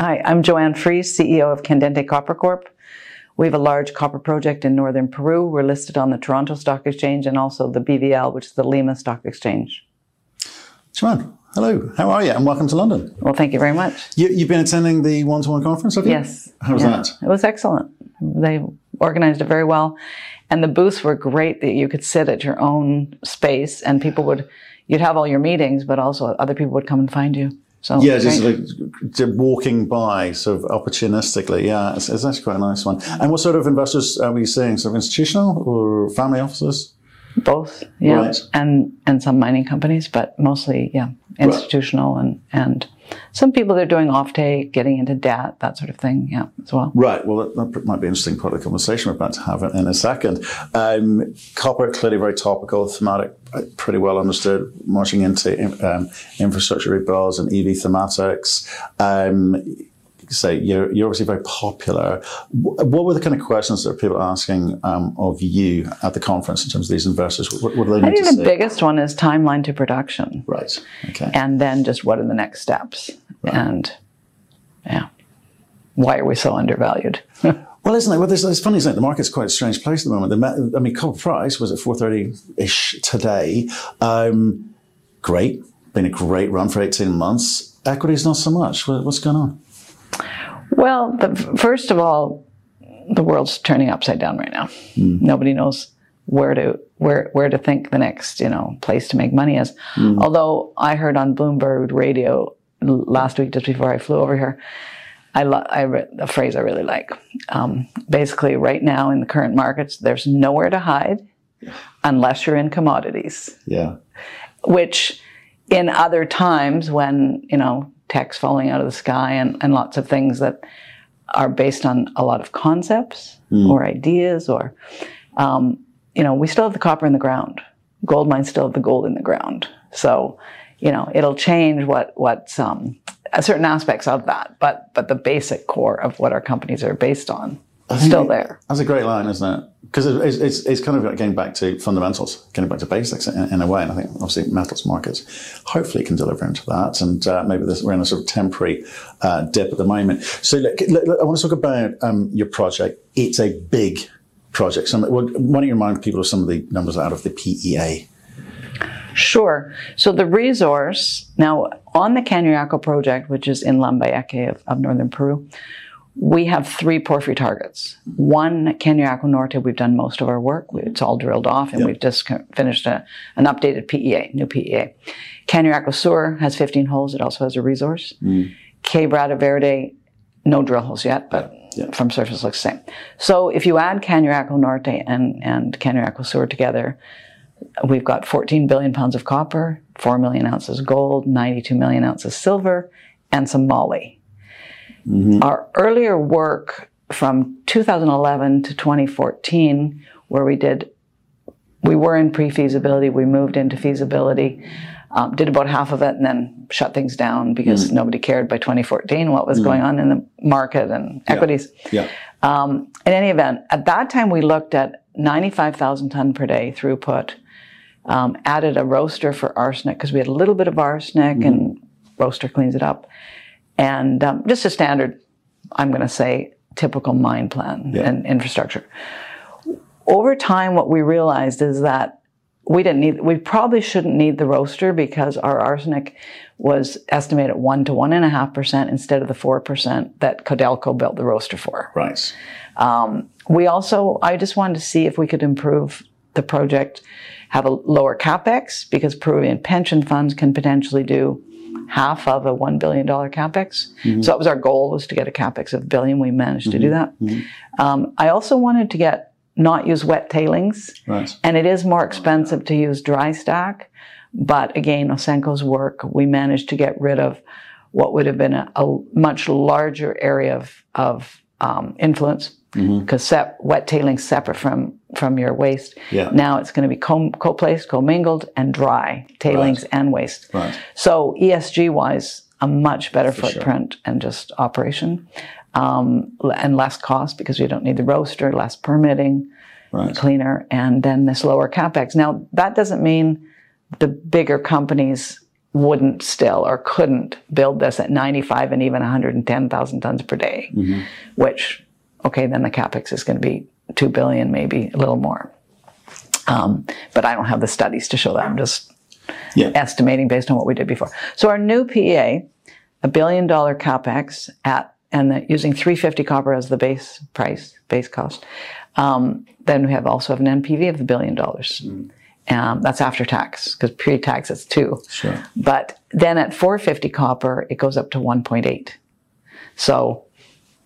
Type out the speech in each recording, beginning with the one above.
Hi, I'm Joanne Freeze, CEO of Candente Copper Corp. We have a large copper project in northern Peru. We're listed on the Toronto Stock Exchange and also the BVL, which is the Lima Stock Exchange. Joanne, hello. How are you? And welcome to London. Well, thank you very much. You, have been attending the one-to-one conference, have you? Yes. How was yeah. that? It was excellent. They organized it very well, and the booths were great. That you could sit at your own space, and people would. You'd have all your meetings, but also other people would come and find you. So yeah, just like walking by, sort of opportunistically. Yeah, it's, it's, actually quite a nice one. And what sort of investors are we seeing? Sort of institutional or family offices? Both, yeah, right. and and some mining companies, but mostly, yeah, institutional right. and and some people that are doing offtake, getting into debt, that sort of thing, yeah, as well. Right. Well, that, that might be an interesting part of the conversation we're about to have in a second. Um, copper clearly very topical, thematic, pretty well understood, marching into um, infrastructure rebuilds and EV thematics. Um, say you're, you're obviously very popular. What were the kind of questions that people are asking um, of you at the conference in terms of these investors? What, what do they need I think the biggest one is timeline to production. Right. Okay. And then just what are the next steps? Right. And yeah, why are we so undervalued? Well, isn't it? Well, it's funny, isn't it? The market's quite a strange place at the moment. The, I mean, copper price was at 430-ish today. Um, great. Been a great run for 18 months. Equities, not so much. What's going on? Well, the, first of all, the world's turning upside down right now. Mm. Nobody knows where to where where to think the next you know place to make money is. Mm. Although I heard on Bloomberg Radio last week, just before I flew over here, I, lo- I re- a phrase I really like. Um, basically, right now in the current markets, there's nowhere to hide unless you're in commodities. Yeah. Which, in other times when you know tech's falling out of the sky and, and lots of things that are based on a lot of concepts mm. or ideas or um, you know we still have the copper in the ground. Gold mines still have the gold in the ground. So you know it'll change what what um, certain aspects of that but but the basic core of what our companies are based on still there. That's a great line, isn't it? Because it's, it's, it's, kind of like getting back to fundamentals, getting back to basics in, in, a way. And I think obviously metals markets hopefully can deliver into that. And uh, maybe this, we're in a sort of temporary uh, dip at the moment. So look, look, I want to talk about um, your project. It's a big project. So why don't you remind people of some of the numbers out of the PEA? Sure. So the resource, now on the Cañariaco project, which is in Lambayeque of, of northern Peru, we have three porphyry targets. One, Cañariaco Norte, we've done most of our work. It's all drilled off, and yep. we've just finished a, an updated PEA, new PEA. Cañariaco Sur has 15 holes. It also has a resource. Mm. Quebrada Verde, no drill holes yet, but yep. from surface looks the same. So if you add Cañariaco Norte and, and Cañariaco Sur together, we've got 14 billion pounds of copper, 4 million ounces gold, 92 million ounces silver, and some moly. Mm-hmm. Our earlier work from 2011 to 2014, where we did, we were in pre feasibility, we moved into feasibility, um, did about half of it, and then shut things down because mm-hmm. nobody cared by 2014 what was mm-hmm. going on in the market and equities. Yeah. yeah. Um, in any event, at that time we looked at 95,000 ton per day throughput. Um, added a roaster for arsenic because we had a little bit of arsenic mm-hmm. and roaster cleans it up and um, just a standard, I'm going to say, typical mine plan yeah. and infrastructure. Over time, what we realized is that we didn't need, we probably shouldn't need the roaster because our arsenic was estimated one to one and a half percent instead of the four percent that Codelco built the roaster for. Right. Um, we also, I just wanted to see if we could improve the project, have a lower capex because Peruvian pension funds can potentially do half of a $1 billion capex. Mm-hmm. So that was our goal was to get a capex of a billion. We managed to do mm-hmm. that. Mm-hmm. Um, I also wanted to get not use wet tailings. Right. And it is more expensive to use dry stack. But again, Ausenco's work, we managed to get rid of what would have been a, a much larger area of, of um, influence because mm-hmm. wet tailings separate from from your waste. Yeah. Now it's going to be co- placed, co-placed, commingled, and dry tailings right. and waste. Right. So ESG wise, a much better For footprint sure. and just operation, um, and less cost because you don't need the roaster, less permitting, right. cleaner, and then this lower capex. Now that doesn't mean the bigger companies wouldn't still or couldn't build this at 95 and even 110,000 tons per day, which, okay, then the capex is going to be 2 billion, maybe a little more. Um, but I don't have the studies to show that. I'm just Yeah. estimating based on what we did before. So our new PEA, a billion dollar capex at and the, using 350 copper as the base price, base cost. Um, then we have also have an NPV of the billion dollars. Um, that's after tax because pre-tax it's two. Sure. But then at 450 copper, it goes up to 1.8. So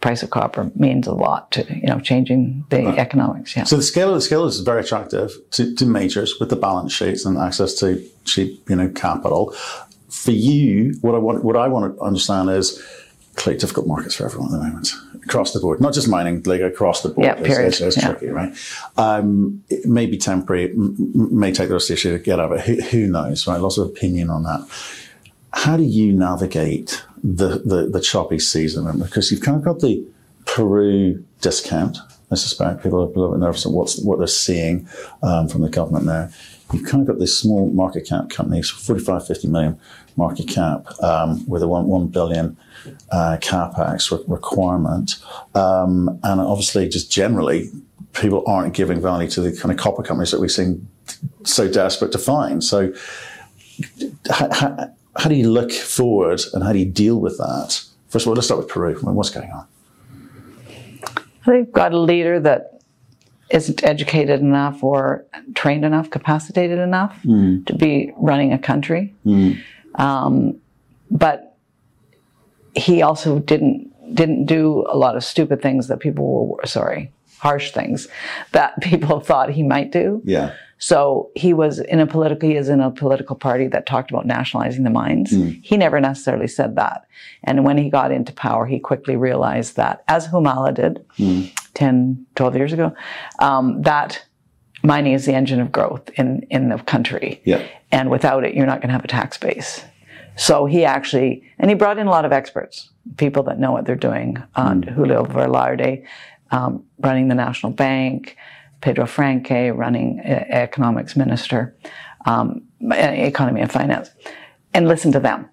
price of copper means a lot to you know changing the economics. Yeah. So the scale of the scale is very attractive to, to majors with the balance sheets and access to cheap, you know, capital. For you, what I want what I want to understand is clearly difficult markets for everyone at the moment across the board, not just mining, like across the board. Yeah, It's- period. It's, it's Yeah. tricky, right? Um, it may be temporary, m- may take the rest of the issue to get out of it. Who, who knows, right? Lots of opinion on that. How do you navigate the, the, the choppy season? Because you've kind of got the Peru discount. I suspect people are a little bit nervous at what's, what they're seeing um, from the government there. You've kind of got these small market cap companies, 45, 50 million market cap, um, with a 1, 1 billion uh, capex re- requirement. Um, and obviously, just generally, people aren't giving value to the kind of copper companies that we seem so desperate to find. So, how, how, how do you look forward and how do you deal with that? First of all, let's start with Peru. What's going on? They've got a leader that isn't educated enough or trained enough, capacitated enough to be running a country. Um, but he also didn't didn't do a lot of stupid things that people were sorry, harsh things that people thought he might do. Yeah. So he was in a political, he is in a political party that talked about nationalizing the mines. He never necessarily said that. And when he got into power, he quickly realized that, as Humala did 10, 12 years ago, um, that mining is the engine of growth in, in the country. Yeah. And without it, you're not going to have a tax base. So he actually, and he brought in a lot of experts, people that know what they're doing. Uh, Julio Velarde, um, running the National Bank, Pedro Francke, running economics minister, um, economy and finance, and listen to them.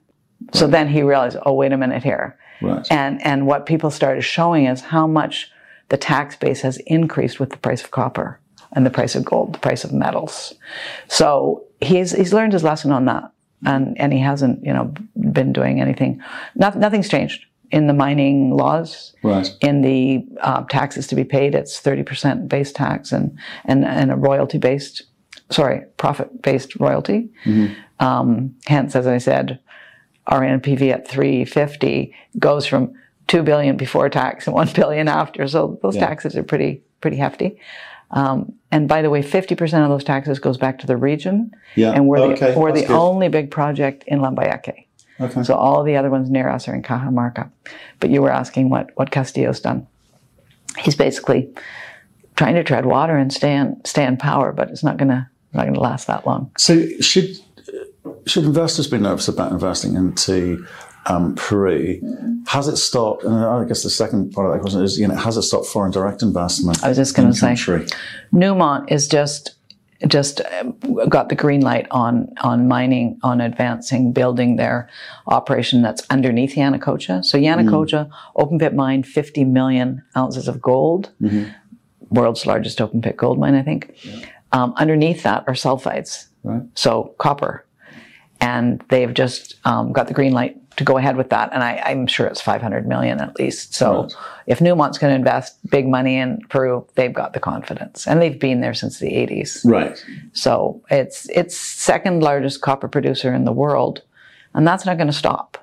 So then he realized, oh, wait a minute here. Right. And, and what people started showing is how much the tax base has increased with the price of copper and the price of gold, the price of metals. So he's, he's learned his lesson on that. And, and he hasn't, you know, been doing anything. Not, nothing's changed in the mining laws. Right. In the uh, taxes to be paid, it's 30% base tax and, and, and a royalty based, sorry, profit based royalty. Um, hence, as I said, our NPV at 350 goes from 2 billion before tax and 1 billion after. So those Yeah. taxes are pretty, pretty hefty. Um, and by the way, 50% of those taxes goes back to the region. Yeah. And we're Okay, the, we're that's the good. only big project in Lambayeque. Okay. So all the other ones near us are in Cajamarca. But you were asking what, what Castillo's done. He's basically trying to tread water and stay in, stay in power, but it's not gonna not gonna last that long. So should should investors be nervous about investing into um, Peru? Has it stopped? And I guess the second part of that question is, you know, has it stopped foreign direct investment? I was just gonna say, country? Newmont is just just uh, got the green light on on mining, on advancing, building their operation that's underneath Yanacocha. So Yanacocha open pit mine, 50 million ounces of gold, world's largest open pit gold mine, I think. Um, underneath that are sulfides, Right. so copper, and they've just um, got the green light to go ahead with that. And I, I'm sure it's 500 million at least. So Right. if Newmont's going to invest big money in Peru, they've got the confidence, and they've been there since the 80s. Right. So it's it's second largest copper producer in the world, and that's not going to stop.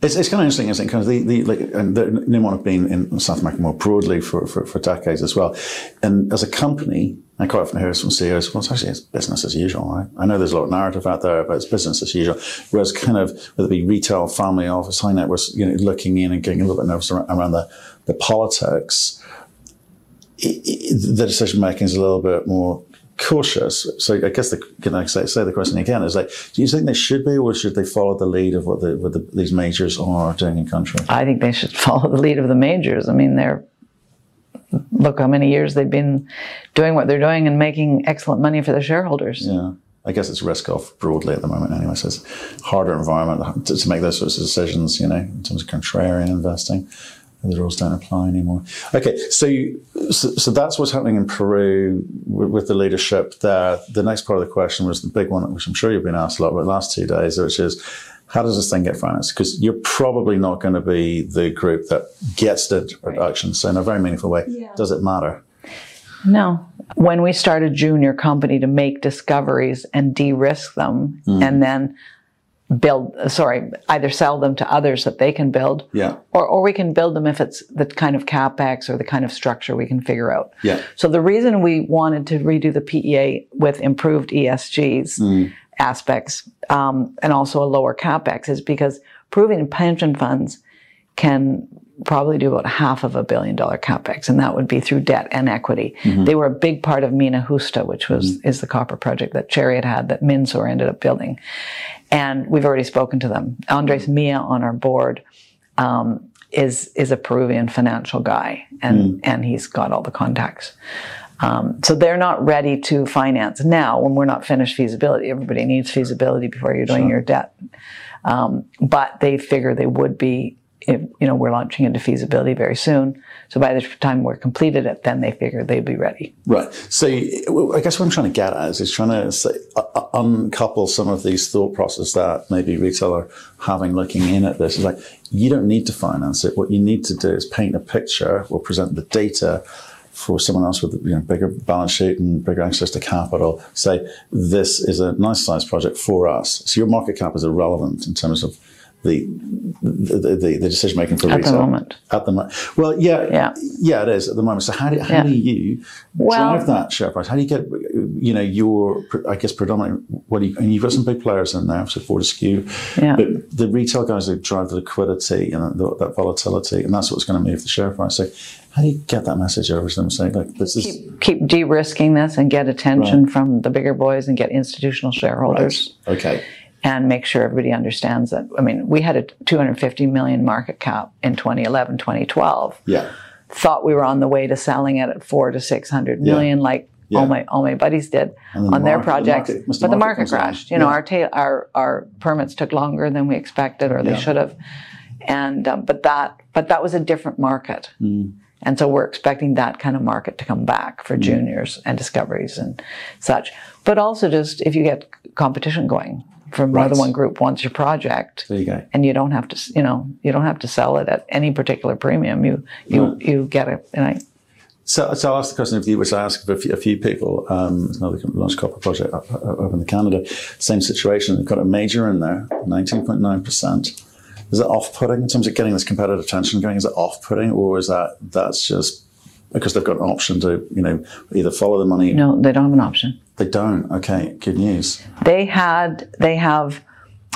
It's, it's kind of interesting, isn't it? Because the, the, like, and the have been in South America more broadly for, for, for decades as well. And as a company, I quite often hear from CEOs, well, it's actually it's business as usual, right? I know there's a lot of narrative out there, but it's business as usual. Whereas kind of, whether it be retail, family office, high net worth, you know, looking in and getting a little bit nervous around, around the, the politics, i i the decision making is a little bit more cautious. So I guess the can I say, say the question again is like, do you think they should be, or should they follow the lead of what, the, what the, these majors are doing in country? I think they should follow the lead of the majors. I mean, they're look how many years they've been doing what they're doing and making excellent money for their shareholders. Yeah. I guess it's risk off broadly at the moment anyway. So it's harder environment to, to make those sorts of decisions, you know, in terms of contrarian investing. The rules don't apply anymore. Okay, so, so, so that's what's happening in Peru with, with, the leadership there. The next part of the question was the big one, which I'm sure you've been asked a lot about the last two days, which is how does this thing get financed? Because you're probably not going to be the group that gets the production. So in a very meaningful way, yeah. does it matter? No. When we start a junior company to make discoveries and de-risk them, mm. and then build sorry either sell them to others that they can build. Yeah. Or, or we can build them if it's the kind of capex or the kind of structure we can figure out. Yeah. So the reason we wanted to redo the PEA with improved ESGs mm. aspects um, and also a lower capex is because Peruvian pension funds can probably do about half of a billion dollar capex, and that would be through debt and equity. Mm-hmm. They were a big part of Mina Justa, which was mm-hmm. is the copper project that Chariot had that Minsur ended up building, and we've already spoken to them. Andres Mia on our board um, is is a Peruvian financial guy, and mm. and he's got all the contacts. Um, so they're not ready to finance now when we're not finished feasibility. Everybody needs feasibility before you're doing sure. your debt. Um, but they figure they would be if, you know, we're launching into feasibility very soon. So by the time we're completed it, then they figure they'd be ready. Right. So I guess what I'm trying to get at is, is trying to say, uh, uh, uncouple some of these thought processes that maybe retail are having looking in at this. Is like, you don't need to finance it. What you need to do is paint a picture or present the data for someone else with you know, bigger balance sheet and bigger access to capital, say this is a nice size project for us. So your market cap is irrelevant in terms of the the, the, the decision making for at retail. the moment. At the moment, well, yeah, yeah, yeah, it is at the moment. So how do how yeah. do you well, drive that share price? How do you get you know your I guess predominant what do you, and you've got some big players in there, so Fortescue, yeah. but the retail guys that drive the liquidity and the, that volatility, and that's what's going to move the share price. So how do you get that message over to them saying like this is keep, keep de-risking this and get attention right. from the bigger boys and get institutional shareholders right. okay and make sure everybody understands that. I mean, we had a 250 million market cap in 2011, 2012. Yeah. Thought we were on the way to selling it at four to 600 million, yeah. like yeah. all my all my buddies did the on their projects. The market, but the market, crashed. You know, our ta- our our permits took longer than we expected, or they should have. And um, but that but that was a different market. Mm. And so we're expecting that kind of market to come back for mm. juniors and discoveries and such. But also just if you get competition going, from right. more than one group wants your project. There you go. And you don't have to, you know, you don't have to sell it at any particular premium. You you right. you get it. And I, so, so I'll ask the question of you, which I asked a few, a few people. Um, another large copper project up, up in the Canada. Same situation. They've got a major in there, 19.9%. Is it off-putting in terms of getting this competitive tension going? Is it off-putting or is that, that's just because they've got an option to, you know, either follow the money? No, they don't have an option. They don't. Okay, good news. They had they have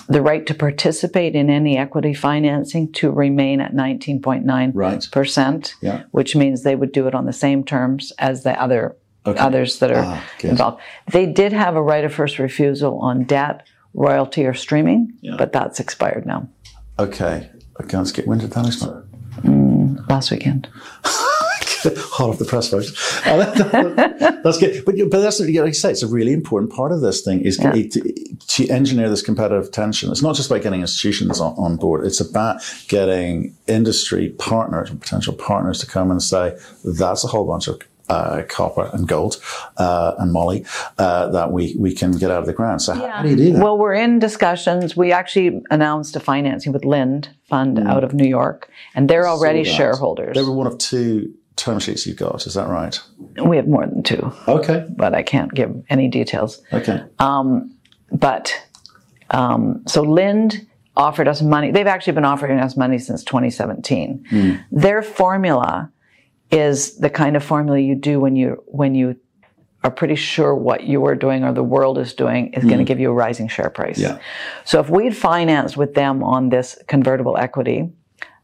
the right to participate in any equity financing to remain at 19.9 right. percent, yeah. which means they would do it on the same terms as the other okay. others that are ah, involved. They did have a right of first refusal on debt, royalty, or streaming, yeah. but that's expired now. Okay, I can't skip. When did that expire? Mm, last weekend. hot off the press, folks. That's good. But, but that's, like I say, it's a really important part of this thing is yeah. to, to, engineer this competitive tension. It's not just about getting institutions on, on, board. It's about getting industry partners and potential partners to come and say, that's a whole bunch of uh, copper and gold uh, and moly uh, that we, we can get out of the ground. So yeah. how do you do that? Well, we're in discussions. We actually announced a financing with Lind Fund mm. out of New York, and they're already shareholders. They were one of two term sheets you've got. Is that right? We have more than two. Okay. But I can't give any details. Okay. Um, but um, so Lind offered us money. They've actually been offering us money since 2017. Mm. Their formula is the kind of formula you do when you when you are pretty sure what you are doing or the world is doing is mm. going to give you a rising share price. Yeah. So if we'd financed with them on this convertible equity,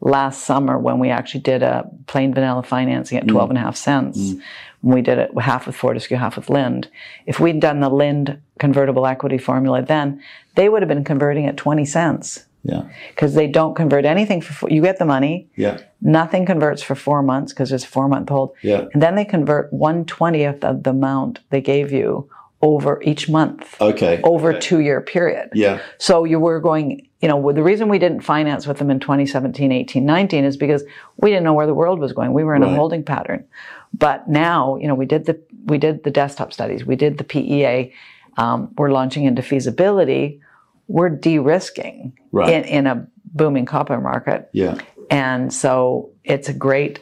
last summer when we actually did a plain vanilla financing at mm. 12 and a half cents. Mm. We did it half with Fortescue, half with Lind. If we'd done the Lind convertible equity formula then, they would have been converting at 20 cents. Yeah. Because they don't convert anything for, you get the money. Yeah. Nothing converts for four months because it's a four month hold. Yeah. And then they convert 120th of the amount they gave you over each month Okay. over okay. two year period. Yeah. So you were going, you know, the reason we didn't finance with them in 2017, 18, 19 is because we didn't know where the world was going. We were in Right. a holding pattern. But now, you know, we did the we did the desktop studies, we did the PEA. Um, we're launching into feasibility. We're de-risking Right. in, in a booming copper market, Yeah. and so it's a great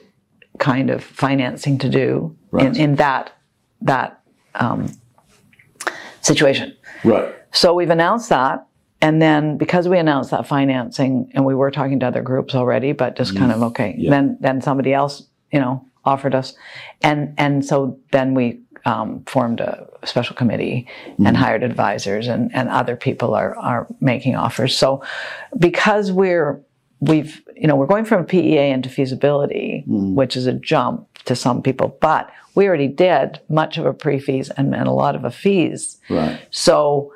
kind of financing to do Right. in, in that that um, situation. Right. So we've announced that. And then because we announced that financing and we were talking to other groups already, but just kind of mm. okay, Yeah. then then somebody else, you know, offered us. And and so then we um, formed a special committee and mm-hmm. hired advisors and, and other people are are making offers. So because we're we've you know we're going from PEA into feasibility, mm. which is a jump to some people, but we already did much of a pre-fees and, and a lot of a fees. Right. So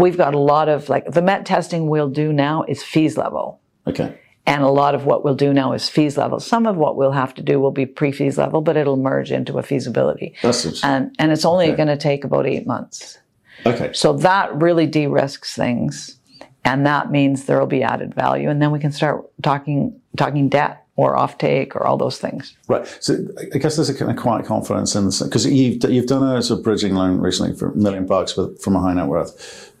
we've got a lot of like the MET testing we'll do now is fees level. Okay. And a lot of what we'll do now is fees level. Some of what we'll have to do will be pre-fees level, but it'll merge into a feasibility. That's. And and it's only Okay. going to take about eight months. Okay. So that really de-risks things. And that means there will be added value. And then we can start talking talking debt or offtake or all those things. Right. So I guess there's a kind of quiet confidence in this because you've you've done a sort of bridging loan recently for a million bucks with from a high net worth.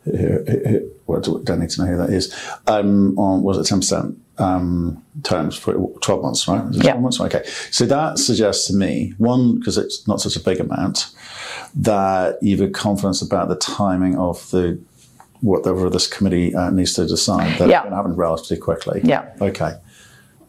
Who- who- who- Well, I don't need to know who that is. Um, on was it ten percent um, terms for twelve months, right? Yeah. 12 months. Okay. So that suggests to me one because it's not such a big amount that you've got confidence about the timing of the whatever this committee uh, needs to decide. That Yeah. it's going to happen relatively quickly. Yeah. Okay.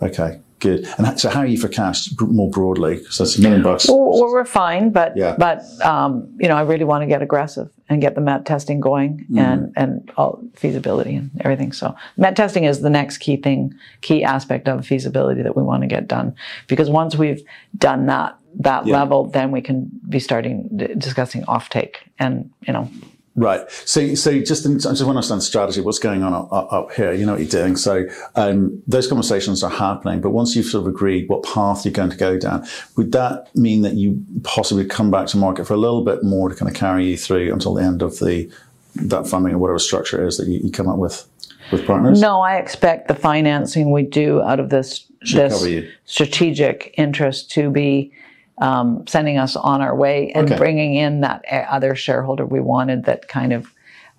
Okay. Good. And so, how are you for cash more broadly? Because that's a million bucks. Well, we're fine, but Yeah. but um, you know, I really want to get aggressive and get the MET testing going Mm-hmm. and and all feasibility and everything. So MET testing is the next key thing, key aspect of feasibility that we want to get done. Because once we've done that that Yeah. level, then we can be starting d- discussing offtake and you know Right. So, so just in, I just want to understand strategy. What's going on up, up, up here? You know what you're doing. So, um, those conversations are happening. But once you've sort of agreed what path you're going to go down, would that mean that you possibly come back to market for a little bit more to kind of carry you through until the end of the that funding or whatever structure it is that you, you come up with with partners? No, I expect the financing we do out of this this strategic interest to be um, sending us on our way and Okay. bringing in that other shareholder we wanted that kind of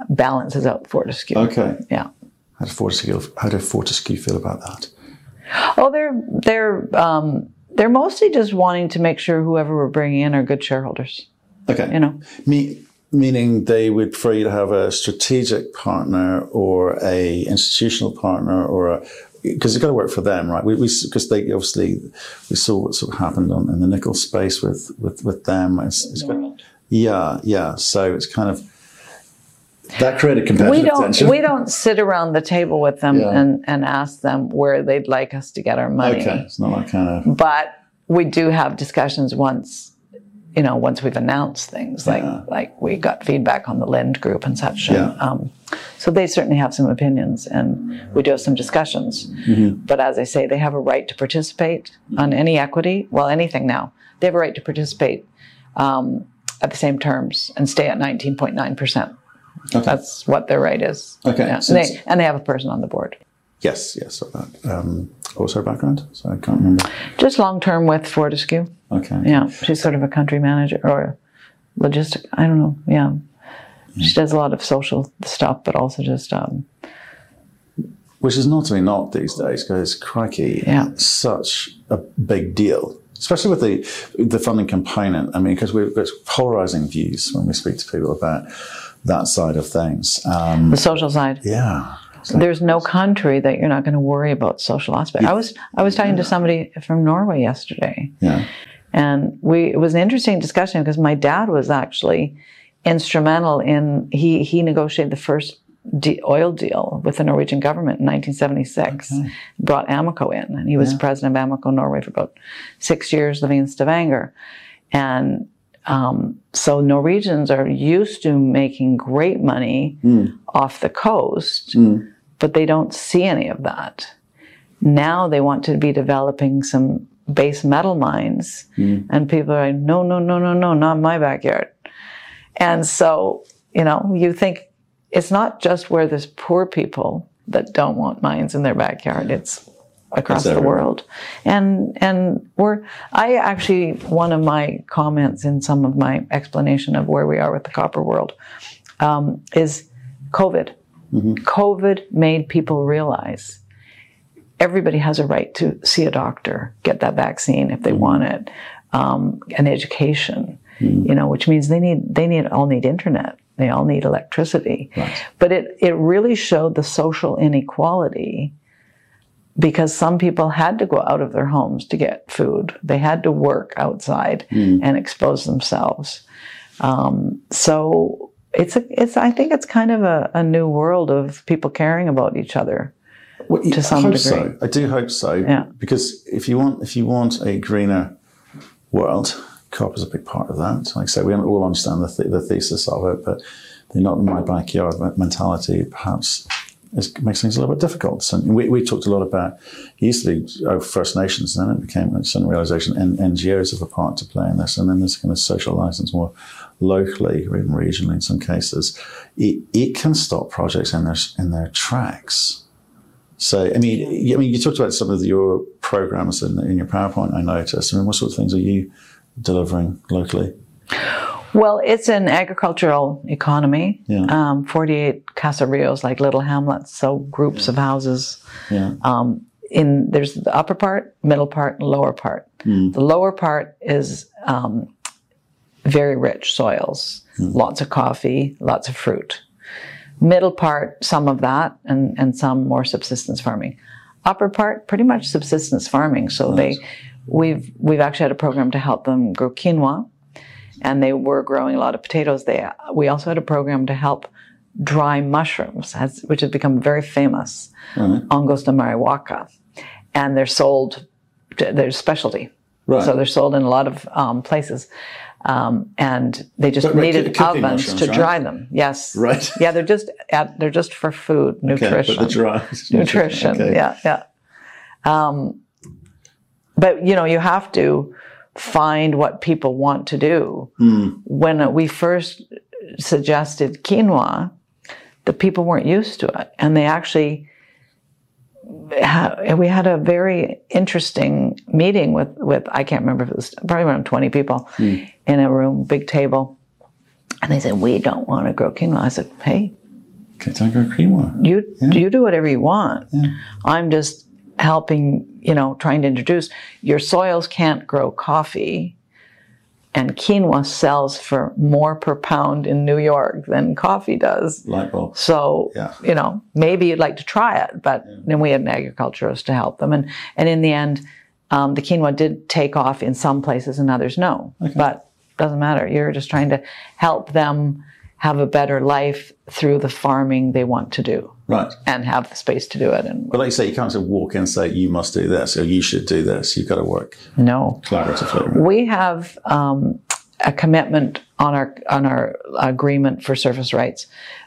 balances out Fortescue. Okay. Yeah. How does Fortescue, how does Fortescue feel about that? Oh, they're they're um, they're mostly just wanting to make sure whoever we're bringing in are good shareholders. Okay. You know. Me, meaning they would prefer you to have a strategic partner or a institutional partner or a because it's got to work for them, right? We because they obviously we saw what sort of happened on in the nickel space with with with them. It's, it's got, yeah, yeah. So it's kind of that created competitive We don't tension. we don't sit around the table with them Yeah. and, and ask them where they'd like us to get our money. okay, it's not that kind of but we do have discussions once you know once we've announced things like Yeah. like we got feedback on the lind group and such Yeah. and, um, so they certainly have some opinions and we do have some discussions Mm-hmm. but as i say they have a right to participate on any equity well anything now they have a right to participate um, at the same terms and stay at 19.9% okay. that's what their right is Okay, Yeah. so and, they, and they have a person on the board yes, yes. So that. Um, what was her background? So I can't remember. just long term with fortescue Okay. Yeah, she's sort of a country manager or logistic. I don't know. Yeah, she does a lot of social stuff, but also just um, Which is not to be not these days, because crikey, Yeah. such a big deal, especially with the the funding component. I mean, because we've got polarizing views when we speak to people about that side of things. Um, the social side. yeah, There's no country that you're not going to worry about social aspect. I was I was talking to somebody from Norway yesterday, yeah, and we it was an interesting discussion because my dad was actually instrumental in he he negotiated the first de- oil deal with the Norwegian government in 1976. Brought Amoco in, and he was president of Amoco Norway for about six years, living in Stavanger, and um, so Norwegians are used to making great money off the coast, but they don't see any of that. Now they want to be developing some base metal mines, and people are like, no, no, no, no, no, not my backyard. And so, you know, you think it's not just where there's poor people that don't want mines in their backyard. It's across the world. And and we're I actually one of my comments in some of my explanation of where we are with the copper world um, is COVID. Mm-hmm. COVID made people realize everybody has a right to see a doctor, get that vaccine if they mm-hmm. want it, um, an education. Mm-hmm. You know, which means they need they need all need internet. They all need electricity. Right. But it it really showed the social inequality because some people had to go out of their homes to get food. They had to work outside mm. and expose themselves. Um, so it's a, it's I think it's kind of a, a, new world of people caring about each other well, to some degree. So. I do hope so. Yeah. Because if you want if you want a greener world, COP is a big part of that. Like I say, we don't all understand the, th- the thesis of it, but the not in my backyard mentality perhaps it makes things a little bit difficult. So we, we talked a lot about usually oh, First Nations, and then it became a sudden realization and NGOs have a part to play in this, and then there's kind of social license more locally or even regionally in some cases. It, it can stop projects in their in their tracks. So I mean, I mean, you talked about some of your programs in, in your PowerPoint. I noticed. I mean, what sort of things are you delivering locally? Well, it's an agricultural economy. Yeah. Um, 48 caseríos, like little hamlets, so groups yeah. of houses. Yeah. Um, in there's the upper part, middle part, and lower part. Mm. The lower part is um, very rich soils, mm. lots of coffee, lots of fruit. Middle part, some of that, and, and some more subsistence farming. Upper part, pretty much subsistence farming. So nice. they, we've we've actually had a program to help them grow quinoa and they were growing a lot of potatoes. They, we also had a program to help dry mushrooms, has, which has become very famous, mm-hmm. Angosta marihuana. And they're sold, they're specialty. Right. So they're sold in a lot of um, places. Um, and they just but, needed ovens to dry them. Yes. Right. Yeah, they're just they're just for food, nutrition. Okay, dry nutrition. Okay. Yeah, yeah. Um, but you know, you have to find what people want to do. Mm. When we first suggested quinoa, the people weren't used to it, and they actually we had a very interesting meeting with with I can't remember if it was probably around twenty people mm. in a room, big table, and they said we don't want to grow quinoa. I said, hey. Can I grow quinoa? You yeah. you do whatever you want. Yeah. I'm just helping, you know, trying to introduce your soils can't grow coffee and quinoa sells for more per pound in New York than coffee does. Light bulb. So, yeah. you know, maybe you'd like to try it, but yeah. then we had an agriculturist to help them. And, and in the end, um, the quinoa did take off in some places and others no. Okay. But doesn't matter. You're just trying to help them have a better life through the farming they want to do. Right. And have the space to do it. And but like you say, you can't just walk in and say, you must do this or you should do this. You've got to work no. collaboratively. We have um, a commitment on our, on our agreement for surface rights.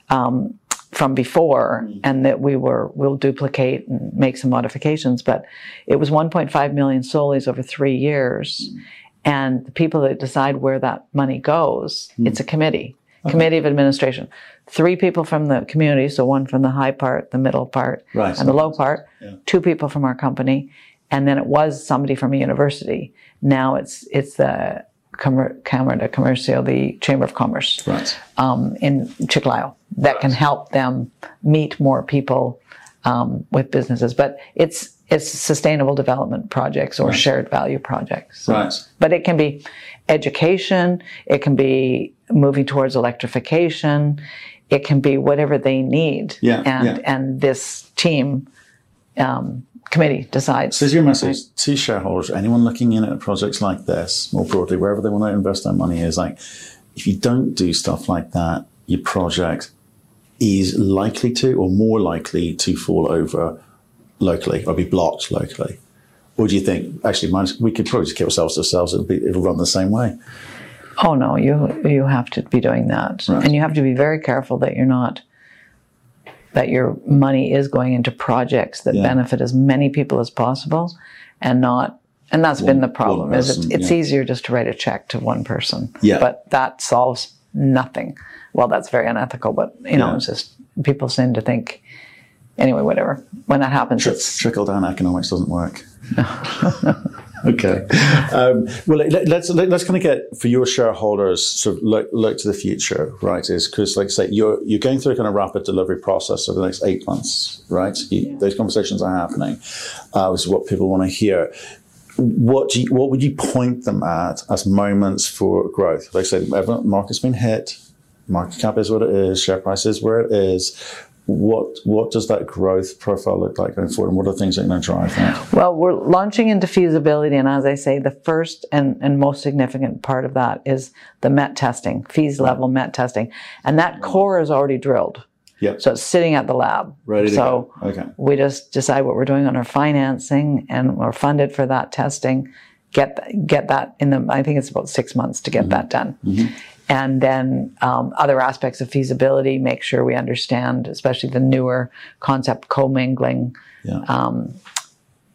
Um, from before and that we were will duplicate and make some modifications but it was 1.5 million soles over three years mm. and the people that decide where that money goes mm. it's a committee okay. committee of administration. Three people from the community, so one from the high part, the middle part, right. and the low part. Yeah. Two people from our company, and then it was somebody from a university. Now it's it's the Cámara de Comercio, the Chamber of Commerce, right. um, in Chiclayo, that right. can help them meet more people um, with businesses. But it's it's sustainable development projects or right. shared value projects. Right. But it can be education, it can be moving towards electrification, it can be whatever they need. Yeah, and yeah. and this team um, committee decides. So is your message right? to shareholders, anyone looking in at projects like this, more broadly, wherever they want to invest their money is like if you don't do stuff like that, your project is likely to or more likely to fall over locally or be blocked locally? Or do you think actually we could probably just keep ourselves to ourselves? It'll be it'll run the same way. Oh no, you you have to be doing that, right. and you have to be very careful that you're not that your money is going into projects that yeah. benefit as many people as possible, and not. And that's one, been the problem. Person, is it, it's yeah. easier just to write a check to one person. Yeah. But that solves nothing. Well, that's very unethical, but you know, Yeah. it's just people seem to think. Anyway, whatever. When that happens, Trickle down economics doesn't work. okay. Um, well, let, let's let, let's kind of get for your shareholders sort of look, look to the future, right? Is because, like I say, you're you're going through a kind of rapid delivery process over the next eight months, right? You, Those conversations are happening. Uh, this is what people want to hear. What do you, what would you point them at as moments for growth? Like I said, market's been hit. Market cap is what it is. Share price is where it is. What what does that growth profile look like going forward, and what are things that are going to drive that? Well, we're launching into feasibility, and as I say, the first and, and most significant part of that is the MET testing, fees level MET testing, and that core is already drilled, Yep. so it's sitting at the lab. Ready so go. Okay. we just decide what we're doing on our financing, and we're funded for that testing. Get get that in the. I think it's about six months to get Mm-hmm. that done. And then um, other aspects of feasibility, make sure we understand, especially the newer concept commingling, Yeah.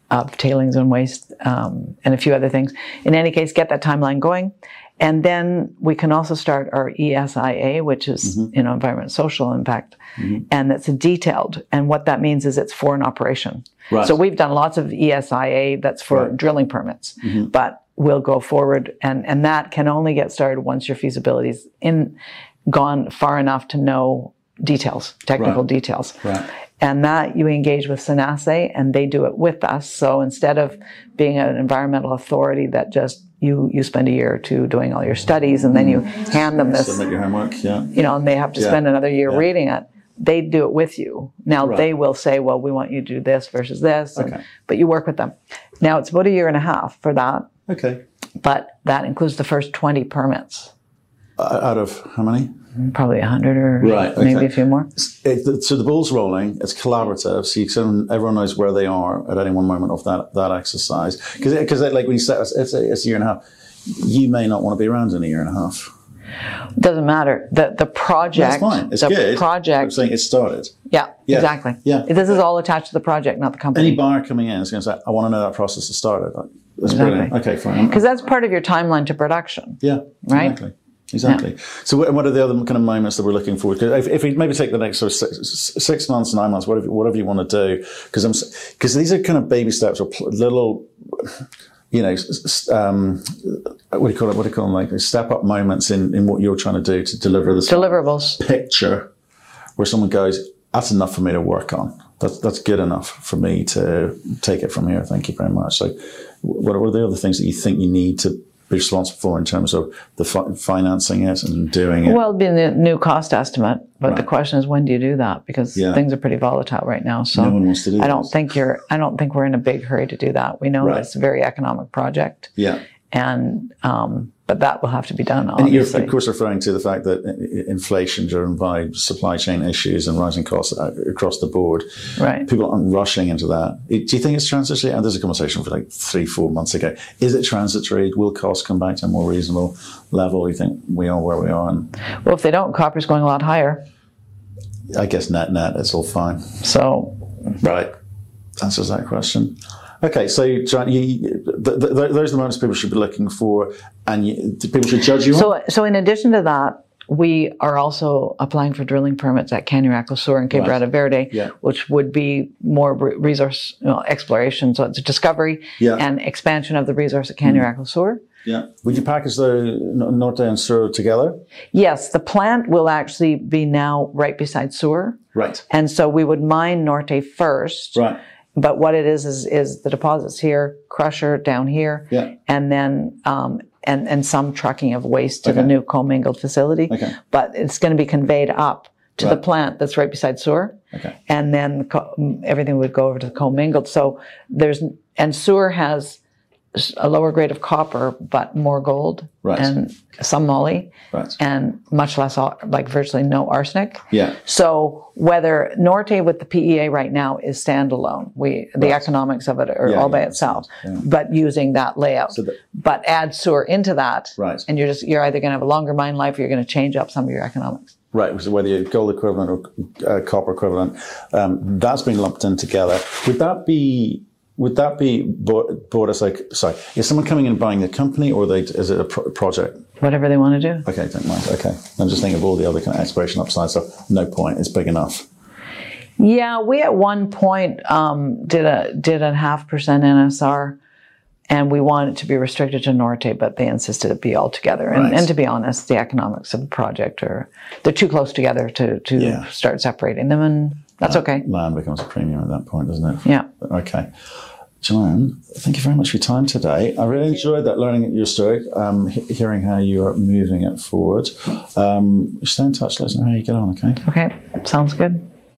of tailings and waste um, and a few other things. In any case, get that timeline going. And then we can also start our ESIA, which is Mm-hmm. you know environment social impact, and that's detailed. And what that means is it's for an operation. Right. So we've done lots of ESIA that's for Right. Mm-hmm. drilling permits, but we'll go forward, and and that can only get started once your feasibility's in gone far enough to know details, technical Right. details Right. and that you engage with Senace and they do it with us. So instead of being an environmental authority that just you you spend a year or two doing all your studies and then you mm-hmm. hand them this, Submit your homework. Yeah. you know, and they have to Yeah. spend another year Yeah. reading it. They do it with you. Now Right. they will say, well, we want you to do this versus this, and- Okay. but you work with them. Now it's about a year and a half for that, Okay. but that includes the first 20 permits, Uh, out of how many? probably a 100 or Right, maybe okay. a few more. It, so the ball's rolling. It's collaborative. So you can, everyone knows where they are at any one moment of that that exercise. Because because like when you say it's, a, it's a year and a half, you may not want to be around in a year and a half. Doesn't matter. The the project, That's fine. It's the good. I'm saying it started. Yeah, Yeah. exactly. Yeah. This is all attached to the project, not the company. Any buyer coming in is going to say, "I want to know that process has started." That's Exactly. brilliant. Okay, fine. Because that's part of your timeline to production. Yeah, Right? Exactly. Exactly. So, what, what are the other kind of moments that we're looking forward to? If, if we maybe take the next sort of six, six months, nine months, whatever, whatever you want to do, because I'm because these are kind of baby steps or pl- little, you know, um, what do you call it? What do you call them? Like step up moments in in what you're trying to do to deliver this Deliverables. picture, where someone goes, "That's enough for me to work on. That's that's good enough for me to take it from here. Thank you very much." So, what are the other things that you think you need to responsible for in terms of the fi- financing it and doing it? Well, it'd be the new cost estimate, but the question is when do you do that? Because Yeah. things are pretty volatile right now. So No one wants to do I don't this. think you're. I don't think we're in a big hurry to do that. We know Right. it's a very economic project, yeah. and um, but that will have to be done. And you're, of course, referring to the fact that inflation driven by supply chain issues and rising costs uh, across the board, right? people aren't rushing into that. Do you think it's transitory? And there's a conversation for like three, four months ago. Is it transitory? Will costs come back to a more reasonable level? You think we are where we are? And Well, if they don't, copper's going a lot higher. I guess net net, it's all fine. So Right. Answers that question. Okay, so John, you, th- th- th- those are the moments people should be looking for, and you, people should judge you on. So, so in addition to that, we are also applying for drilling permits at Cañariaco Sur and Right. Quebrada Verde, Yeah. which would be more re- resource you know, exploration. So it's a discovery Yeah. Mm. and expansion of the resource at Cañariaco Sur. Yeah. Would you package the Norte and Sur together? Yes, the plant will actually be now right beside Sur. Right. And so we would mine Norte first. Right. But what it is, is, is the deposits here, crusher down here, Yeah. and then, um, and, and some trucking of waste to the Okay. new commingled facility. Okay. But it's going to be conveyed up to the plant that's right beside Sur. Okay. And then co- everything would go over to the commingled. So there's, and Sur has a lower grade of copper, but more gold Right. and some moly Right. and much less, like virtually no arsenic. Yeah. So whether Norte with the PEA right now is standalone, we the economics of it are Yeah, all by yeah, itself, yeah. but using that layout. So but add Sur into that, Right. and you're just you're either going to have a longer mine life, or you're going to change up some of your economics. Right, so whether you're gold equivalent or uh, copper equivalent, um, that's been lumped in together. Would that be would that be bought, bought as like sorry? Is someone coming in and buying the company, or they is it a pro- project? Whatever they want to do. Okay, don't mind. Okay, I'm just thinking of all the other kind of exploration upside stuff. No point. It's big enough. Yeah, we at one point um, did a did a half percent NSR, and we wanted it to be restricted to Norte, but they insisted it be all together. And, Right. and to be honest, the economics of the project are they're too close together to to Yeah. start separating them, and that's okay. Land becomes a premium at that point, doesn't it? Yeah. Okay. Joanne, thank you very much for your time today. I really enjoyed that learning your story, um, he- hearing how you are moving it forward. Um, stay in touch. Let us know how you get on. Okay. Okay, sounds good.